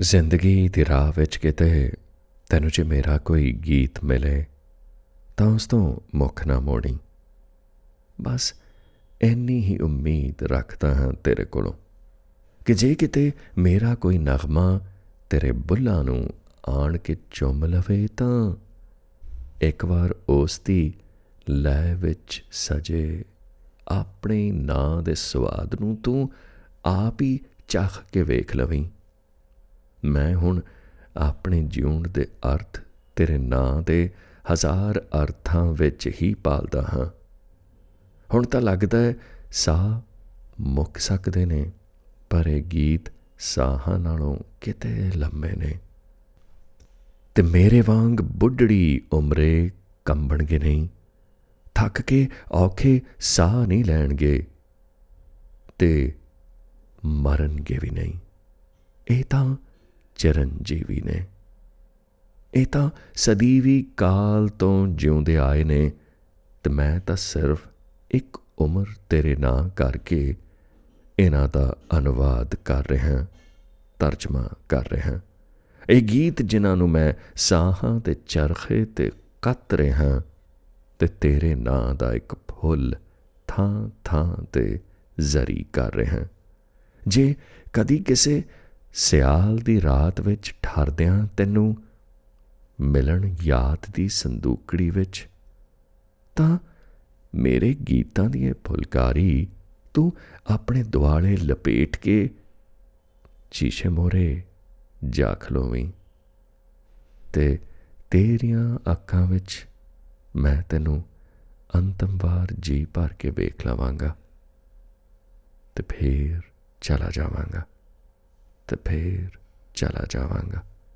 ਜ਼ਿੰਦਗੀ ਦੀ ਰਾਹ ਵਿੱਚ ਕਿਤੇ ਤੈਨੂੰ ਜੇ ਮੇਰਾ ਕੋਈ ਗੀਤ ਮਿਲੇ, ਤਾਂ ਉਸ ਤੋਂ ਮੁੱਖ ਨਾ ਮੋੜੀ। ਬਸ ਇੰਨੀ ਹੀ ਉਮੀਦ ਰੱਖਦਾ ਹਾਂ ਤੇਰੇ ਕੋਲੋਂ ਕਿ ਜੇ ਕਿਤੇ ਮੇਰਾ ਕੋਈ ਨਗਮਾ ਤੇਰੇ ਬੁੱਲਾਂ ਨੂੰ ਆਣ ਕੇ ਚੁੰਮ ਲਵੇ, ਤਾਂ ਇੱਕ ਵਾਰ ਉਸ ਦੀ ਲੈ ਵਿੱਚ ਸਜੇ ਆਪਣੇ ਨਾਂ ਦੇ ਸਵਾਦ ਨੂੰ ਤੂੰ ਆਪ ਹੀ ਚਾਖ ਕੇ ਵੇਖ ਲਵੀਂ। ਮੈਂ ਹੁਣ ਆਪਣੇ ਜਿਉਣ ਦੇ ਅਰਥ ਤੇਰੇ ਨਾਂ ਦੇ ਹਜ਼ਾਰ ਅਰਥਾਂ ਵਿੱਚ ਹੀ ਪਾਲਦਾ ਹਾਂ। ਹੁਣ ਤਾਂ ਲੱਗਦਾ ਹੈ ਸਾਹ ਮੁੱਕ ਸਕਦੇ ਨੇ, ਪਰ ਇਹ ਗੀਤ ਸਾਹਾਂ ਨਾਲੋਂ ਕਿਤੇ ਲੰਮੇ ਨੇ। ਤੇ ਮੇਰੇ ਵਾਂਗ ਬੁੱਢੜੀ ਉਮਰੇ ਕੰਬਣਗੇ ਨਹੀਂ। ਥੱਕ ਕੇ ਔਖੇ ਸਾਹ ਨਹੀਂ ਲੈਣਗੇ ਤੇ ਮਰਨਗੇ ਵੀ ਨਹੀਂ। ਇਹ ਤਾਂ ਚਰਨਜੀਵੀ ਨੇ। ਇਹ ਤਾਂ ਸਦੀਵੀ ਕਾਲ ਤੋਂ ਜਿਉਂਦੇ ਆਏ ਨੇ ਤੇ ਮੈਂ ਤਾਂ ਸਿਰਫ ਇੱਕ ਉਮਰ ਤੇਰੇ ਨਾਂ ਕਰਕੇ ਇਹਨਾਂ ਦਾ ਅਨੁਵਾਦ ਕਰ ਰਿਹਾ, ਤਰਜਮਾ ਕਰ ਰਿਹਾ। ਇਹ ਗੀਤ ਜਿਨ੍ਹਾਂ ਨੂੰ ਮੈਂ ਸਾਹਾਂ ਤੇ ਚਰਖੇ ਤੇ ਕੱਤ ਰਿਹਾ ਤੇ ਤੇਰੇ ਨਾਂ ਦਾ ਇੱਕ ਫੁੱਲ ਥਾਂ ਥਾਂ ਤੇ ਜ਼ਰੀ ਕਰ ਰਿਹਾ। ਜੇ ਕਦੀ ਕਿਸੇ ਸਿਆਲ ਦੀ ਰਾਤ ਵਿੱਚ ਠਰਦਿਆਂ ਤੈਨੂੰ ਮਿਲਣ ਯਾਦ ਦੀ ਸੰਦੂਕੜੀ ਵਿੱਚ, ਤਾਂ ਮੇਰੇ ਗੀਤਾਂ ਦੀ ਇਹ ਫੁਲਕਾਰੀ ਤੂੰ ਆਪਣੇ ਦੁਆਲੇ ਲਪੇਟ ਕੇ ਸ਼ੀਸ਼ੇ ਮੋਰੇ ਜਾ ਖਲੋਵੀਂ। ਤੇ ਤੇਰੀਆਂ ਅੱਖਾਂ ਵਿੱਚ ਮੈਂ ਤੈਨੂੰ ਅੰਤਮ ਵਾਰ ਜੀ ਭਰ ਕੇ ਵੇਖ ਲਵਾਂਗਾ ਤੇ ਫੇਰ ਚਲਾ ਜਾਵਾਂਗਾ। ਤੇ ਫੇਰ ਚਲਾ ਜਾਵਾਂਗਾ।